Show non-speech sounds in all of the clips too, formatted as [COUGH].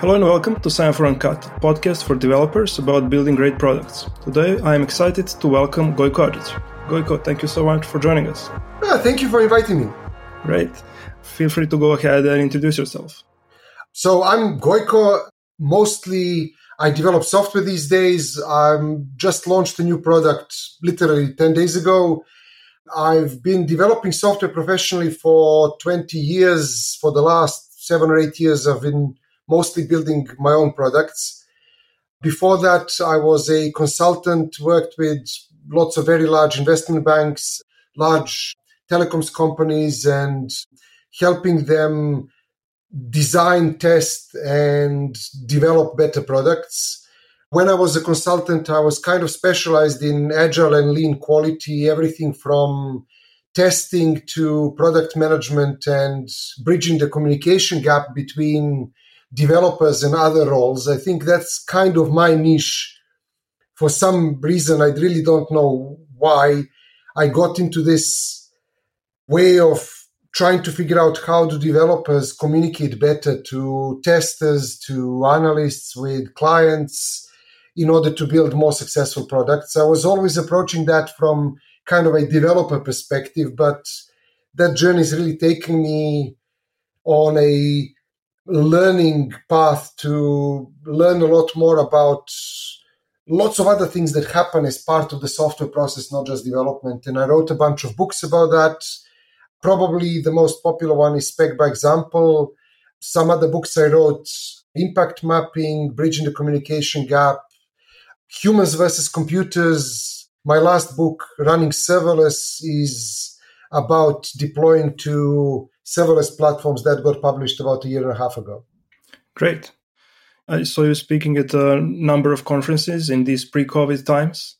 Hello and welcome to Semaphore Uncut, a podcast for developers about building great products. Today I am excited to welcome Gojko Adžić. Gojko, thank you so much for joining us. Yeah, thank you for inviting me. Great. Feel free to go ahead and introduce yourself. So I'm Gojko. Mostly I develop software these days. I'm just launched a new product literally 10 days ago. I've been developing software professionally for 20 years. For the last seven or eight years, I've been mostly building my own products. Before that, I was a consultant, worked with lots of very large investment banks, large telecoms companies, and helping them design, test, and develop better products. When I was a consultant, I was kind of specialized in agile and lean quality, everything from testing to product management and bridging the communication gap between developers and other roles. I think that's kind of my niche. For some reason, I really don't know why I got into this way of trying to figure out how do developers communicate better to testers, to analysts, with clients in order to build more successful products. I was always approaching that from kind of a developer perspective, but that journey is really taking me on a learning path to learn a lot more about lots of other things that happen as part of the software process, not just development. And I wrote a bunch of books about that. Probably the most popular one is Spec by Example. Some other books I wrote Impact Mapping, Bridging the Communication Gap, Humans versus Computers. My last book, Running Serverless, is about deploying to serverless platforms that got published about a year and a half ago. Great. I saw you speaking at a number of conferences in these pre-COVID times,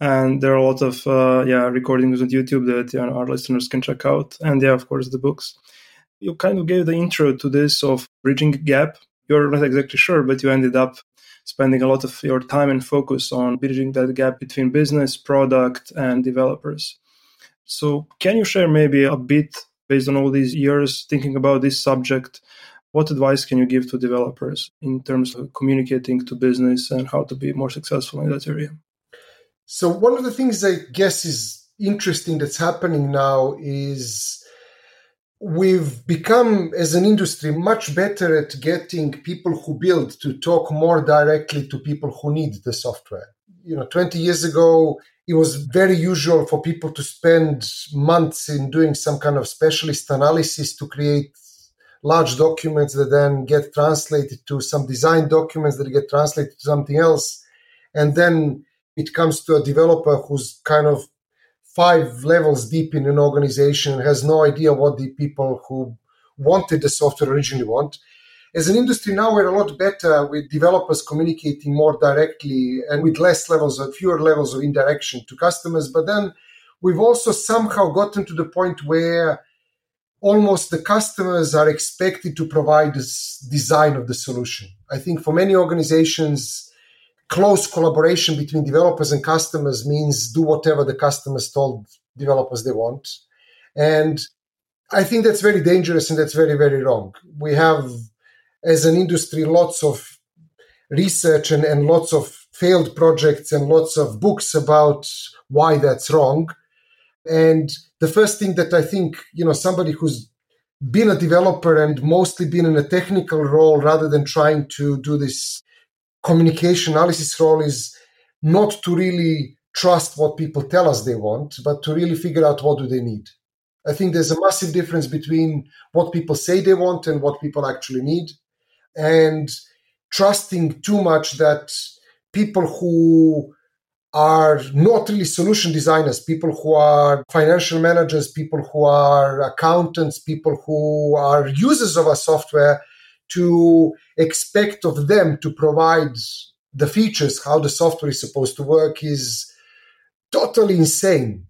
and there are a lot of uh, yeah recordings on YouTube that our listeners can check out, and yeah, of course, the books. You kind of gave the intro to this of bridging gap. You're not exactly sure, but you ended up spending a lot of your time and focus on bridging that gap between business, product, and developers. So, can you share maybe a bit based on all these years thinking about this subject, what advice can you give to developers in terms of communicating to business and how to be more successful in that area? So, one of the things I guess is interesting that's happening now is we've become, as an industry, much better at getting people who build to talk more directly to people who need the software. You know, 20 years ago, it was very usual for people to spend months in doing some kind of specialist analysis to create large documents that then get translated to some design documents that get translated to something else. And then it comes to a developer who's kind of five levels deep in an organization and has no idea what the people who wanted the software originally want as an industry now we're a lot better with developers communicating more directly and with less levels of fewer levels of indirection to customers. But then we've also somehow gotten to the point where almost the customers are expected to provide this design of the solution. I think for many organizations close collaboration between developers and customers means do whatever the customers told developers they want. And i think that's very dangerous and that's very very wrong. We have as an industry lots of research and, and lots of failed projects and lots of books about why that's wrong. And the first thing that I think, you know, somebody who's been a developer and mostly been in a technical role rather than trying to do this communication analysis role is not to really trust what people tell us they want, but to really figure out what do they need. I think there's a massive difference between what people say they want and what people actually need and trusting too much that people who are not really solution designers, people who are financial managers, people who are accountants, people who are users of our software, to expect of them to provide the features, how the software is supposed to work, is totally insane.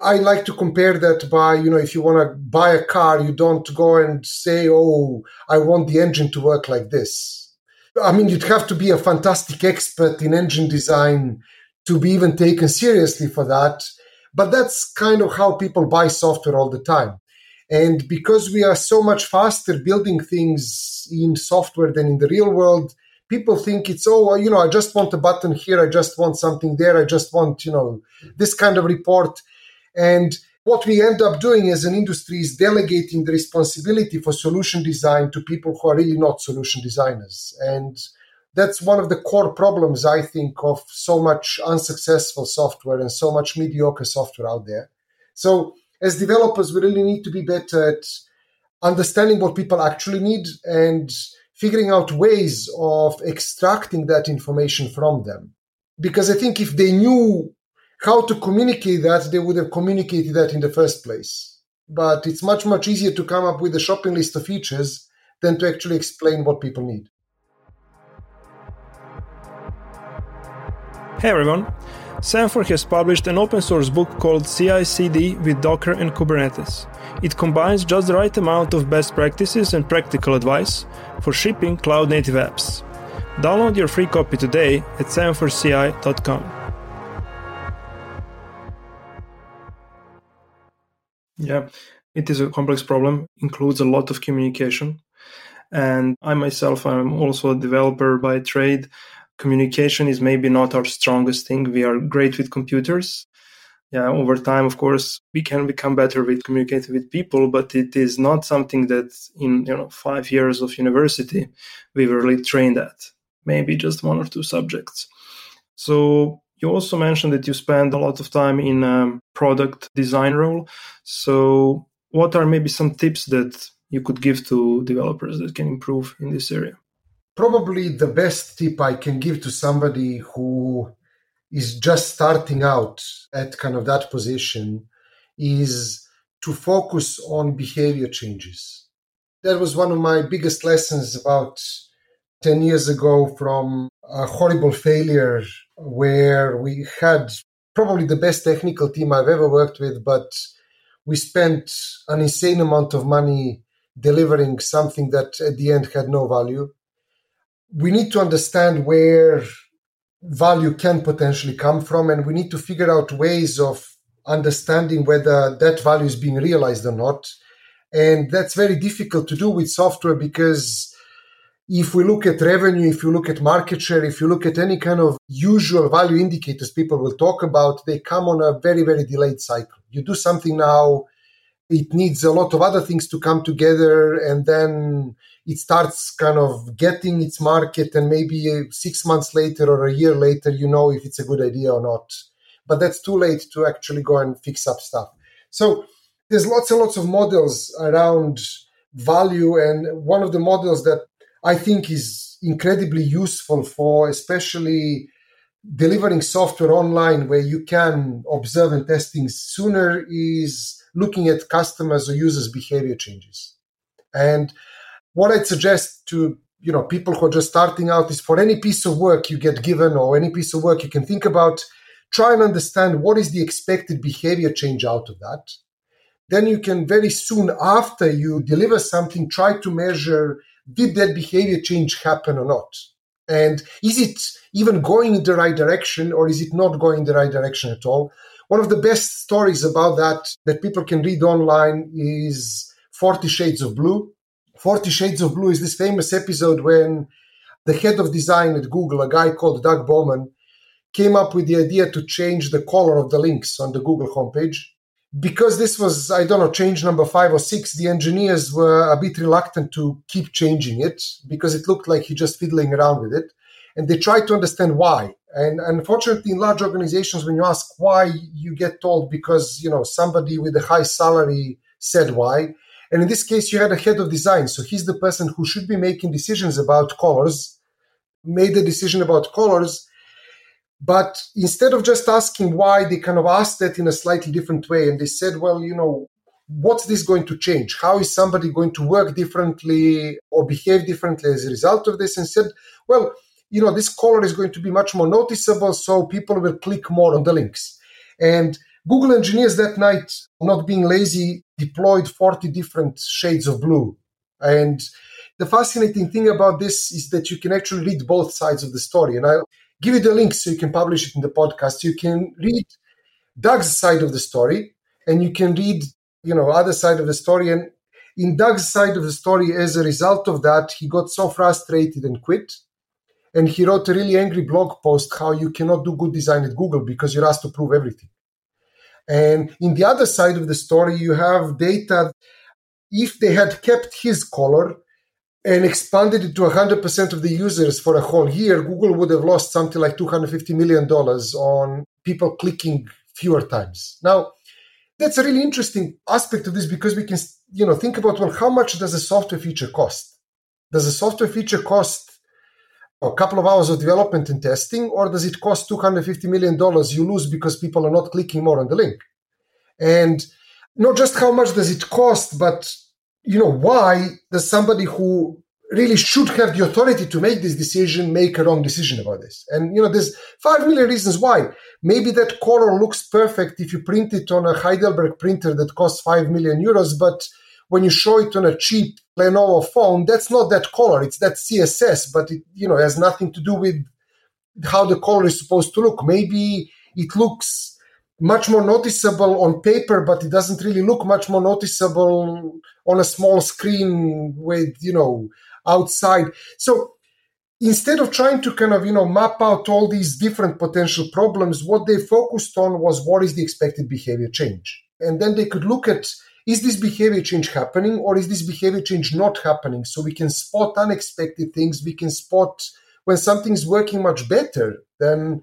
I like to compare that by, you know, if you want to buy a car, you don't go and say, oh, I want the engine to work like this. I mean, you'd have to be a fantastic expert in engine design to be even taken seriously for that. But that's kind of how people buy software all the time. And because we are so much faster building things in software than in the real world, people think it's, oh, you know, I just want a button here, I just want something there, I just want, you know, this kind of report. And what we end up doing as an industry is delegating the responsibility for solution design to people who are really not solution designers. And that's one of the core problems, I think, of so much unsuccessful software and so much mediocre software out there. So, as developers, we really need to be better at understanding what people actually need and figuring out ways of extracting that information from them. Because I think if they knew how to communicate that, they would have communicated that in the first place. But it's much, much easier to come up with a shopping list of features than to actually explain what people need. Hey everyone! Semaphore has published an open source book called CI CD with Docker and Kubernetes. It combines just the right amount of best practices and practical advice for shipping cloud native apps. Download your free copy today at semaphoreCI.com. Yeah, it is a complex problem, includes a lot of communication. And I myself, I'm also a developer by trade. Communication is maybe not our strongest thing. We are great with computers. Yeah, over time, of course, we can become better with communicating with people, but it is not something that in you know five years of university we were really trained at. Maybe just one or two subjects. So you also mentioned that you spend a lot of time in a product design role. So, what are maybe some tips that you could give to developers that can improve in this area? Probably the best tip I can give to somebody who is just starting out at kind of that position is to focus on behavior changes. That was one of my biggest lessons about 10 years ago from a horrible failure where we had probably the best technical team I've ever worked with, but we spent an insane amount of money delivering something that at the end had no value. We need to understand where value can potentially come from, and we need to figure out ways of understanding whether that value is being realized or not. And that's very difficult to do with software because if we look at revenue, if you look at market share, if you look at any kind of usual value indicators people will talk about, they come on a very, very delayed cycle. You do something now, it needs a lot of other things to come together, and then it starts kind of getting its market, and maybe uh, six months later or a year later, you know if it's a good idea or not. But that's too late to actually go and fix up stuff. So there's lots and lots of models around value, and one of the models that I think is incredibly useful for especially delivering software online where you can observe and test things sooner is looking at customers or users behavior changes. And what i'd suggest to you know people who are just starting out is for any piece of work you get given or any piece of work you can think about try and understand what is the expected behavior change out of that. Then you can very soon after you deliver something try to measure did that behavior change happen or not? And is it even going in the right direction or is it not going in the right direction at all? One of the best stories about that that people can read online is 40 Shades of Blue. 40 Shades of Blue is this famous episode when the head of design at Google, a guy called Doug Bowman, came up with the idea to change the color of the links on the Google homepage because this was, I don't know, change number five or six, the engineers were a bit reluctant to keep changing it because it looked like he just fiddling around with it. And they tried to understand why. And unfortunately, in large organizations, when you ask why, you get told because, you know, somebody with a high salary said why. And in this case, you had a head of design. So he's the person who should be making decisions about colors, made a decision about colors but instead of just asking why, they kind of asked that in a slightly different way. And they said, well, you know, what's this going to change? How is somebody going to work differently or behave differently as a result of this? And said, well, you know, this color is going to be much more noticeable, so people will click more on the links. And Google engineers that night, not being lazy, deployed 40 different shades of blue. And the fascinating thing about this is that you can actually read both sides of the story. And I give you the link so you can publish it in the podcast. You can read Doug's side of the story, and you can read you know, other side of the story. And in Doug's side of the story, as a result of that, he got so frustrated and quit. And he wrote a really angry blog post how you cannot do good design at Google because you're asked to prove everything. And in the other side of the story, you have data. If they had kept his color and expanded it to 100% of the users for a whole year, Google would have lost something like $250 million on people clicking fewer times. Now, that's a really interesting aspect of this because we can you know think about well how much does a software feature cost does a software feature cost a couple of hours of development and testing or does it cost 250 million dollars you lose because people are not clicking more on the link and not just how much does it cost but you know why does somebody who really should have the authority to make this decision make a wrong decision about this and you know there's 5 million reasons why maybe that color looks perfect if you print it on a heidelberg printer that costs 5 million euros but when you show it on a cheap Lenovo phone, that's not that color. It's that CSS, but it you know has nothing to do with how the color is supposed to look. Maybe it looks much more noticeable on paper, but it doesn't really look much more noticeable on a small screen with you know outside. So instead of trying to kind of you know map out all these different potential problems, what they focused on was what is the expected behavior change, and then they could look at is this behavior change happening or is this behavior change not happening? So we can spot unexpected things. We can spot when something's working much better than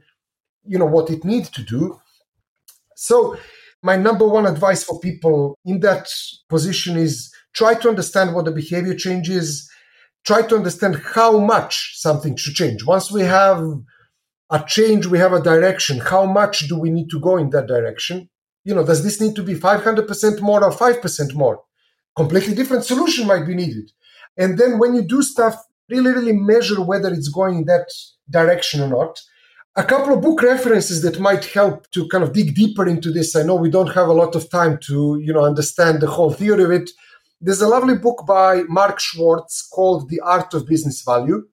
you know what it needs to do. So my number one advice for people in that position is try to understand what the behavior change is. Try to understand how much something should change. Once we have a change, we have a direction. How much do we need to go in that direction? you know, does this need to be 500% more or 5% more? Completely different solution might be needed. And then when you do stuff, really, really measure whether it's going in that direction or not. A couple of book references that might help to kind of dig deeper into this. I know we don't have a lot of time to, you know, understand the whole theory of it. There's a lovely book by Mark Schwartz called The Art of Business Value.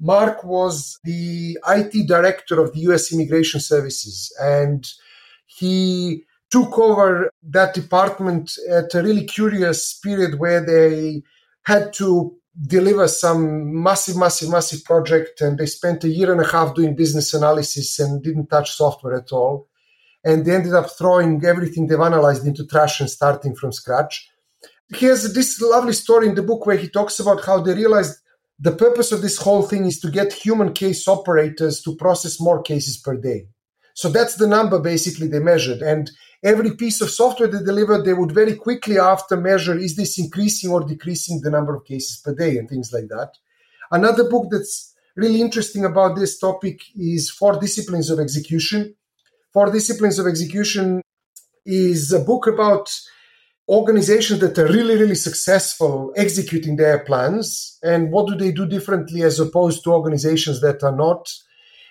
Mark was the IT director of the US Immigration Services and he took over that department at a really curious period where they had to deliver some massive, massive, massive project, and they spent a year and a half doing business analysis and didn't touch software at all. And they ended up throwing everything they've analyzed into trash and starting from scratch. He has this lovely story in the book where he talks about how they realized the purpose of this whole thing is to get human case operators to process more cases per day. So that's the number basically they measured. And every piece of software they delivered, they would very quickly after measure is this increasing or decreasing the number of cases per day and things like that. Another book that's really interesting about this topic is Four Disciplines of Execution. Four Disciplines of Execution is a book about organizations that are really, really successful executing their plans and what do they do differently as opposed to organizations that are not.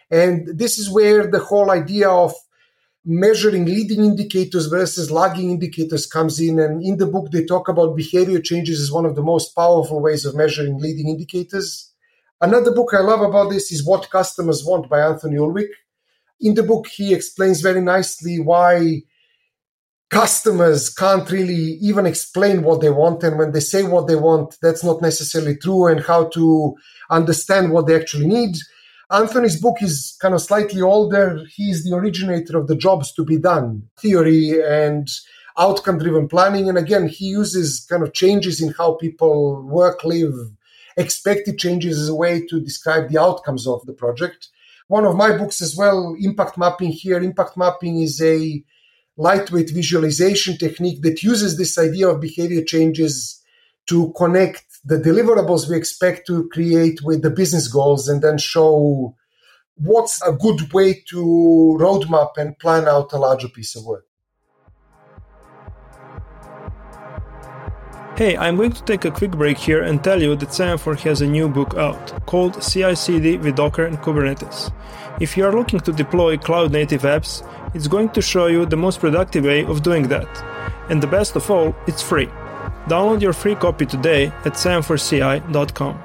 And this is where the whole idea of measuring leading indicators versus lagging indicators comes in. And in the book, they talk about behavior changes as one of the most powerful ways of measuring leading indicators. Another book I love about this is What Customers Want by Anthony Ulwick. In the book, he explains very nicely why customers can't really even explain what they want. And when they say what they want, that's not necessarily true, and how to understand what they actually need. Anthony's book is kind of slightly older. He's the originator of the jobs to be done theory and outcome driven planning. And again, he uses kind of changes in how people work, live, expected changes as a way to describe the outcomes of the project. One of my books as well, Impact Mapping here. Impact Mapping is a lightweight visualization technique that uses this idea of behavior changes to connect the deliverables we expect to create with the business goals and then show what's a good way to roadmap and plan out a larger piece of work. Hey, I'm going to take a quick break here and tell you that Semaphore has a new book out called CI/CD with Docker and Kubernetes. If you are looking to deploy cloud native apps, it's going to show you the most productive way of doing that. And the best of all, it's free. Download your free copy today at semaphoreCI.com.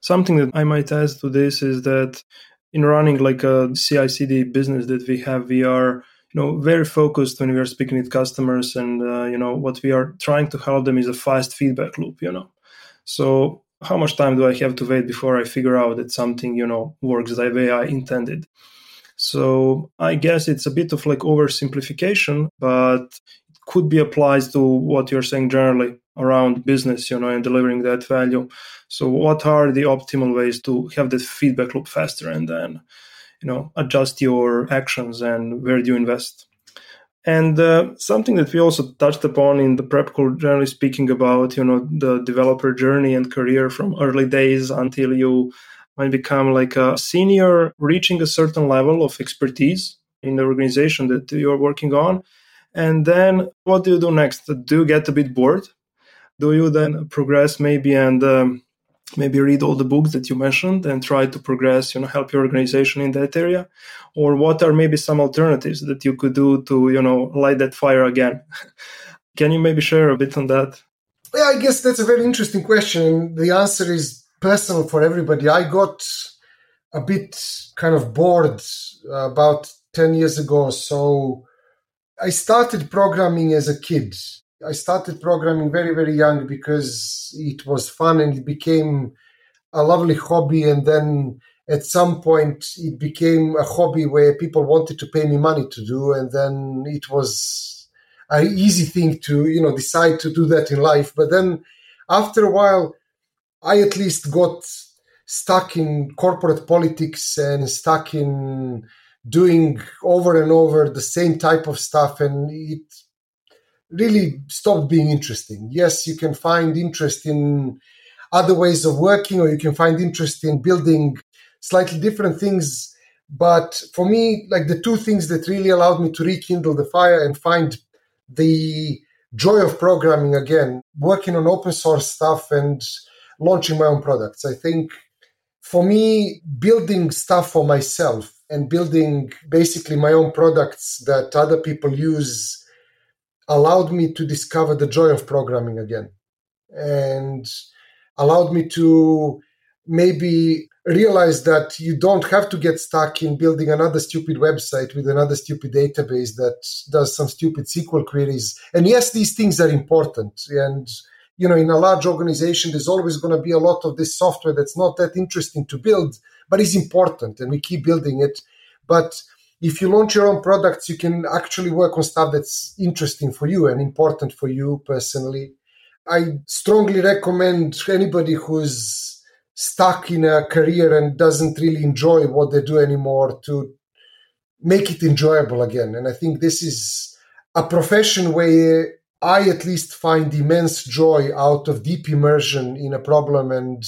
Something that I might add to this is that in running like a CI/CD business that we have, we are you know very focused when we are speaking with customers and uh, you know what we are trying to help them is a fast feedback loop you know so how much time do i have to wait before i figure out that something you know works the way i intended so i guess it's a bit of like oversimplification but could be applied to what you're saying generally around business you know and delivering that value. So what are the optimal ways to have that feedback loop faster and then you know adjust your actions and where do you invest? And uh, something that we also touched upon in the prep call generally speaking about you know the developer journey and career from early days until you might become like a senior reaching a certain level of expertise in the organization that you're working on and then what do you do next? Do you get a bit bored? Do you then progress maybe and um, maybe read all the books that you mentioned and try to progress you know help your organization in that area? Or what are maybe some alternatives that you could do to you know light that fire again? [LAUGHS] Can you maybe share a bit on that? Yeah i guess that's a very interesting question the answer is personal for everybody. I got a bit kind of bored about 10 years ago so i started programming as a kid I started programming very, very young because it was fun and it became a lovely hobby. And then at some point, it became a hobby where people wanted to pay me money to do. And then it was an easy thing to, you know, decide to do that in life. But then after a while, I at least got stuck in corporate politics and stuck in doing over and over the same type of stuff. And it really stopped being interesting. Yes, you can find interest in other ways of working, or you can find interest in building slightly different things. But for me, like the two things that really allowed me to rekindle the fire and find the joy of programming again, working on open source stuff and launching my own products. I think for me, building stuff for myself and building basically my own products that other people use allowed me to discover the joy of programming again and allowed me to maybe realize that you don't have to get stuck in building another stupid website with another stupid database that does some stupid SQL queries. And yes, these things are important. And, you know, in a large organization, there's always going to be a lot of this software that's not that interesting to build, but it's important and we keep building it. But if you launch your own products, you can actually work on stuff that's interesting for you and important for you personally. I strongly recommend anybody who's stuck in a career and doesn't really enjoy what they do anymore to make it enjoyable again. And I think this is a profession where I at least find immense joy out of deep immersion in a problem and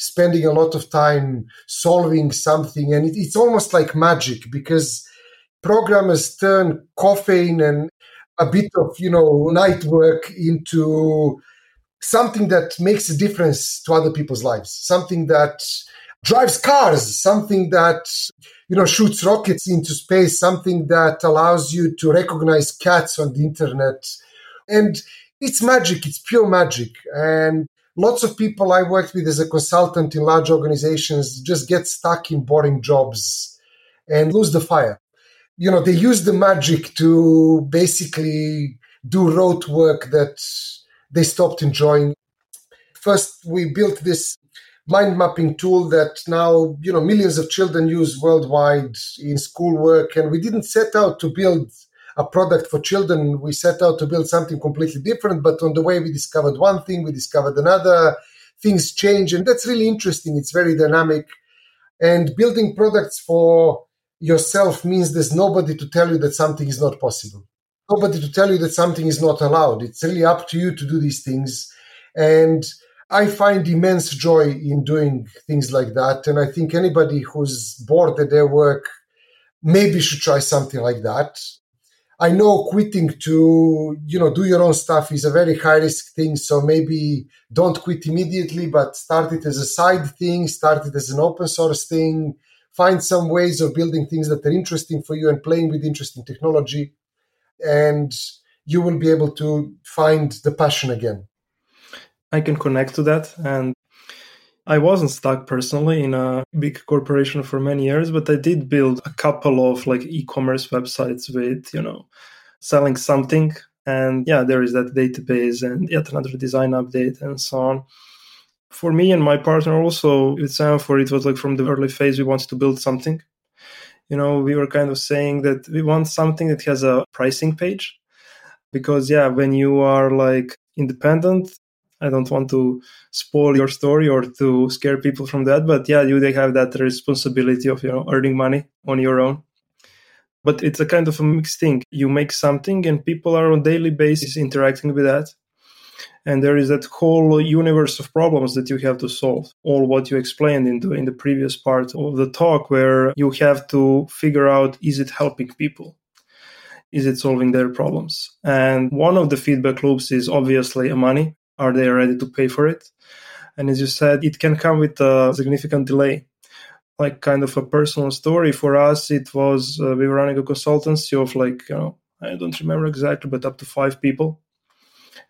spending a lot of time solving something. And it, it's almost like magic because programmers turn caffeine and a bit of you know night work into something that makes a difference to other people's lives something that drives cars something that you know shoots rockets into space something that allows you to recognize cats on the internet and it's magic it's pure magic and lots of people i worked with as a consultant in large organizations just get stuck in boring jobs and lose the fire you know, they use the magic to basically do rote work that they stopped enjoying. First, we built this mind mapping tool that now, you know, millions of children use worldwide in schoolwork. And we didn't set out to build a product for children. We set out to build something completely different. But on the way, we discovered one thing, we discovered another. Things change. And that's really interesting. It's very dynamic. And building products for yourself means there's nobody to tell you that something is not possible, nobody to tell you that something is not allowed. It's really up to you to do these things. And I find immense joy in doing things like that. And I think anybody who's bored at their work maybe should try something like that. I know quitting to, you know, do your own stuff is a very high risk thing. So maybe don't quit immediately, but start it as a side thing, start it as an open source thing, find some ways of building things that are interesting for you and playing with interesting technology and you will be able to find the passion again i can connect to that and I wasn't stuck personally in a big corporation for many years, but I did build a couple of like e-commerce websites with, you know, selling something. And yeah, there is that database and yet another design update and so on. For me and my partner also with Semaphore, it was like from the early phase we wanted to build something. You know, we were kind of saying that we want something that has a pricing page. Because yeah, when you are like independent, I don't want to spoil your story or to scare people from that, but yeah, you they have that responsibility of you know earning money on your own. But it's a kind of a mixed thing. You make something, and people are on daily basis interacting with that, and there is that whole universe of problems that you have to solve. All what you explained in the in the previous part of the talk, where you have to figure out is it helping people is it solving their problems? And one of the feedback loops is obviously money. Are they ready to pay for it? And as you said, it can come with a significant delay. Like kind of a personal story for us, it was uh, we were running a consultancy of like you know I don't remember exactly, but up to five people.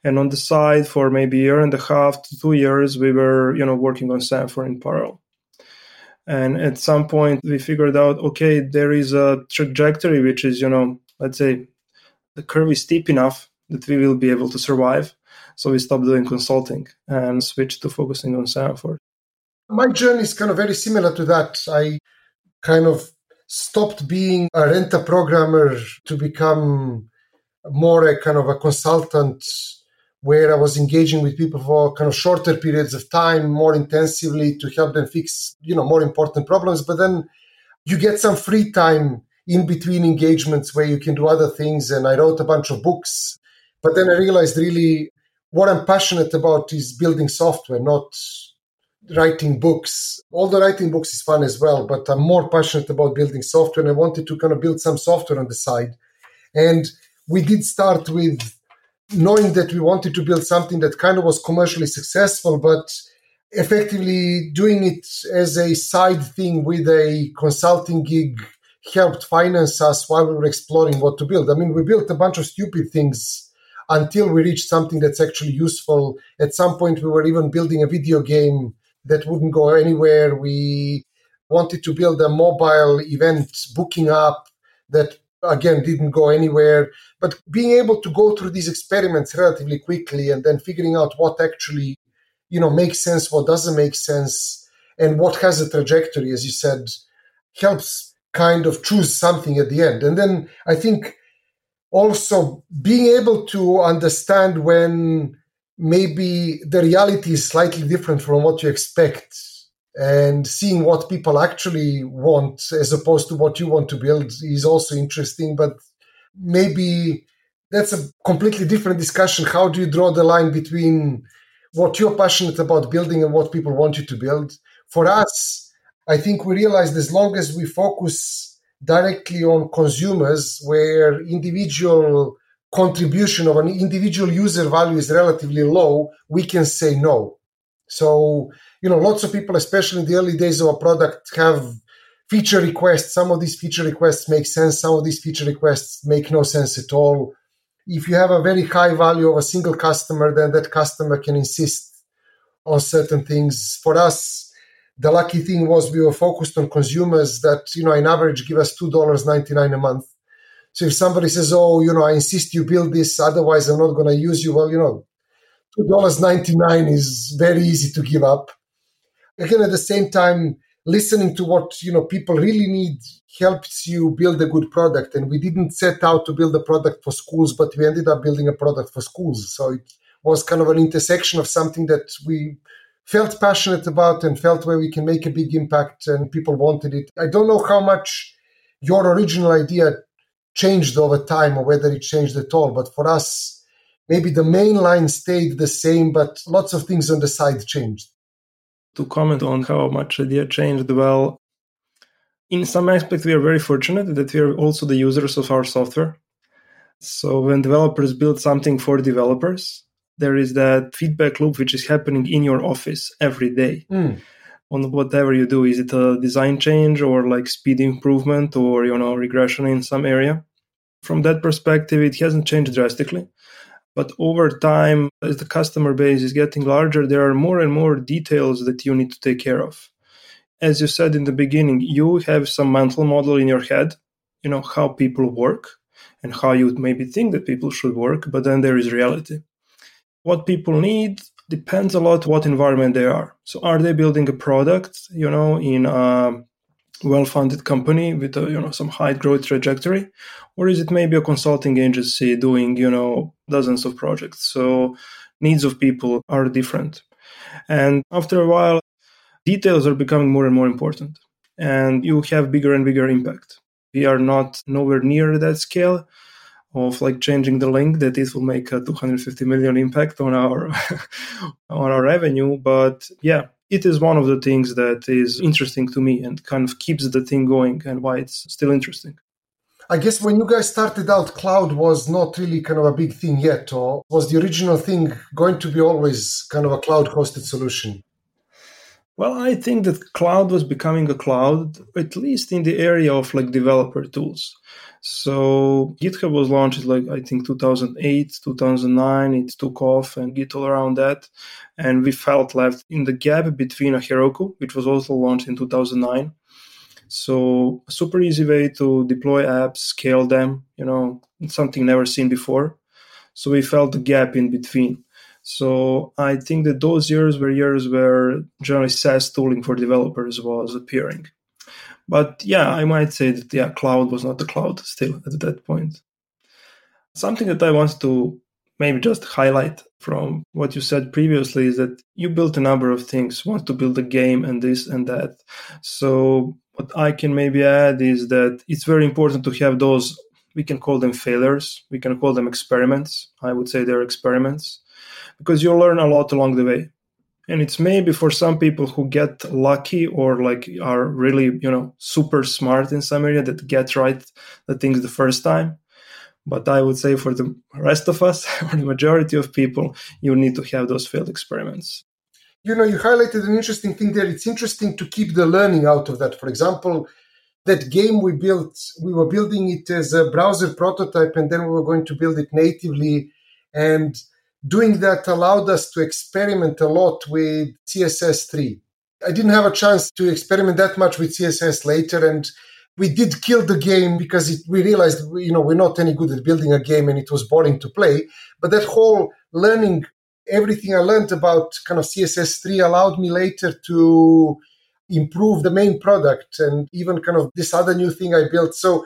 And on the side, for maybe a year and a half to two years, we were you know working on Semaphore in parallel. And at some point, we figured out okay, there is a trajectory which is you know let's say the curve is steep enough that we will be able to survive so we stopped doing consulting and switched to focusing on Semaphore. My journey is kind of very similar to that. I kind of stopped being a renter programmer to become more a kind of a consultant where I was engaging with people for kind of shorter periods of time, more intensively to help them fix, you know, more important problems. But then you get some free time in between engagements where you can do other things. And I wrote a bunch of books. But then I realized really what I'm passionate about is building software, not writing books. All the writing books is fun as well, but I'm more passionate about building software and I wanted to kind of build some software on the side. And we did start with knowing that we wanted to build something that kind of was commercially successful, but effectively doing it as a side thing with a consulting gig helped finance us while we were exploring what to build. I mean, we built a bunch of stupid things until we reached something that's actually useful. At some point, we were even building a video game that wouldn't go anywhere. We wanted to build a mobile event booking app that again didn't go anywhere. But being able to go through these experiments relatively quickly and then figuring out what actually, you know, makes sense, what doesn't make sense, and what has a trajectory, as you said, helps kind of choose something at the end. And then I think also being able to understand when maybe the reality is slightly different from what you expect and seeing what people actually want as opposed to what you want to build is also interesting but maybe that's a completely different discussion. How do you draw the line between what you're passionate about building and what people want you to build? For us i think we realized as long as we focus directly on consumers where individual contribution of an individual user value is relatively low, we can say no. So, you know, lots of people, especially in the early days of a product, have feature requests. Some of these feature requests make sense, some of these feature requests make no sense at all. If you have a very high value of a single customer, then that customer can insist on certain things. For us, the lucky thing was we were focused on consumers that, you know, in average give us $2.99 a month. So if somebody says, oh, you know, I insist you build this, otherwise I'm not going to use you, well, you know, $2.99 is very easy to give up. Again, at the same time, listening to what, you know, people really need helps you build a good product. And we didn't set out to build a product for schools, but we ended up building a product for schools. So it was kind of an intersection of something that we felt passionate about and felt where we can make a big impact and people wanted it. I don't know how much your original idea changed over time or whether it changed at all, but for us, maybe the main line stayed the same, but lots of things on the side changed. To comment on how much idea changed, well, in some aspects, we are very fortunate that we are also the users of our software. So when developers build something for developers, there is that feedback loop which is happening in your office every day mm. on whatever you do is it a design change or like speed improvement or you know regression in some area from that perspective it hasn't changed drastically But over time, as the customer base is getting larger, there are more and more details that you need to take care of. As you said in the beginning, you have some mental model in your head, you know, how people work and how you maybe think that people should work, but then there is reality. What people need depends a lot what environment they are. So are they building a product, you know, in a well-funded company with a, you know some high growth trajectory, or is it maybe a consulting agency doing you know dozens of projects? So needs of people are different, and after a while, details are becoming more and more important, and you have bigger and bigger impact. We are not nowhere near that scale of like changing the link that it will make a 250 million impact on our [LAUGHS] on our revenue but yeah it is one of the things that is interesting to me and kind of keeps the thing going and why it's still interesting I guess when you guys started out, cloud was not really kind of a big thing yet, or was the original thing going to be always kind of a cloud hosted solution? Well, I think that cloud was becoming a cloud, at least in the area of like developer tools. So GitHub was launched like I think 2008, 2009. It took off and Git all around that, and we felt left in the gap between Heroku, which was also launched in 2009. So super easy way to deploy apps, scale them. You know, something never seen before. So we felt the gap in between. So I think that those years were years where generally SaaS tooling for developers was appearing. But yeah, I might say that yeah, cloud was not the cloud still at that point. Something that I want to maybe just highlight from what you said previously is that you built a number of things, want to build a game and this and that. So what I can maybe add is that it's very important to have those we can call them failures, we can call them experiments. I would say they're experiments because you learn a lot along the way and it's maybe for some people who get lucky or like are really you know super smart in some area that get right the things the first time. But i would say for the rest of us [LAUGHS] or the majority of people you need to have those failed experiments. You know you highlighted an interesting thing there. It's interesting to keep the learning out of that. For example that game we built we were building it as a browser prototype and then we were going to build it natively. And doing that allowed us to experiment a lot with CSS3. I didn't have a chance to experiment that much with CSS later, and we did kill the game because it, we realized you know we're not any good at building a game and it was boring to play. But that whole learning, everything I learned about kind of CSS3 allowed me later to improve the main product and even kind of this other new thing I built. So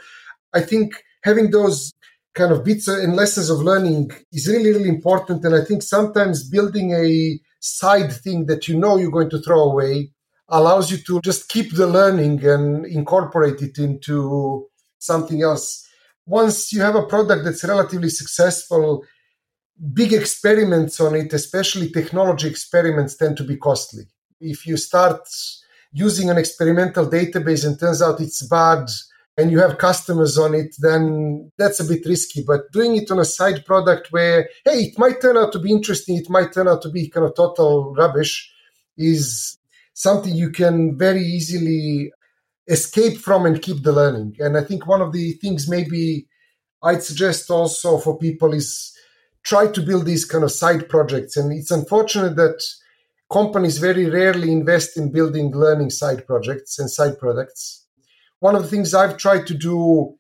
I think having those kind of bits and lessons of learning is really, really important. And I think sometimes building a side thing that you know you're going to throw away allows you to just keep the learning and incorporate it into something else. Once you have a product that's relatively successful, big experiments on it, especially technology experiments, tend to be costly. If you start using an experimental database and turns out it's bad, and you have customers on it, then that's a bit risky. But doing it on a side product where, hey, it might turn out to be interesting, it might turn out to be kind of total rubbish, is something you can very easily escape from and keep the learning. And I think one of the things maybe I'd suggest also for people is try to build these kind of side projects. And it's unfortunate that companies very rarely invest in building learning side projects and side products one of the things I've tried to do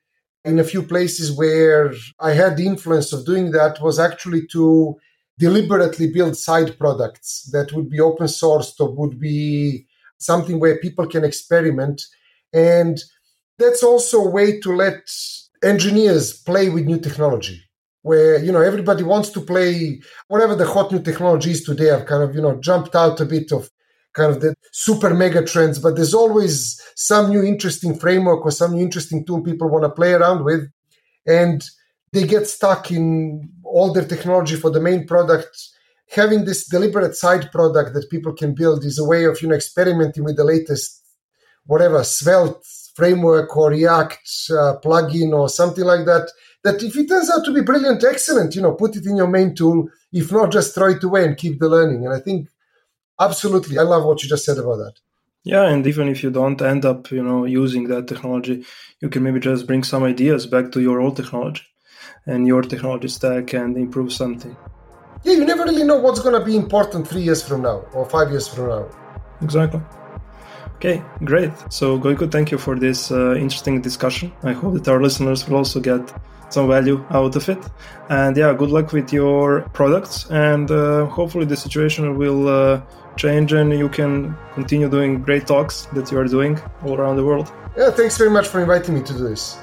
in a few places where I had the influence of doing that was actually to deliberately build side products that would be open sourced or would be something where people can experiment. And that's also a way to let engineers play with new technology where you know everybody wants to play whatever the hot new technology is today i've kind of you know jumped out a bit of kind of the super mega trends, but there's always some new interesting framework or some new interesting tool people want to play around with. And they get stuck in all their technology for the main product. Having this deliberate side product that people can build is a way of, you know, experimenting with the latest, whatever, Svelte framework or React uh, plugin or something like that. That if it turns out to be brilliant, excellent, you know, put it in your main tool. If not, just throw it away and keep the learning. And I think absolutely i love what you just said about that yeah and even if you don't end up you know using that technology you can maybe just bring some ideas back to your old technology and your technology stack and improve something. Yeah, you never really know what's going to be important three years from now or five years from now. Exactly. Okay, great. So, Gojko, thank you for this uh, interesting discussion. I hope that our listeners will also get some value out of it. And yeah, good luck with your products. And uh, hopefully, the situation will uh, change and you can continue doing great talks that you are doing all around the world. Yeah, thanks very much for inviting me to do this.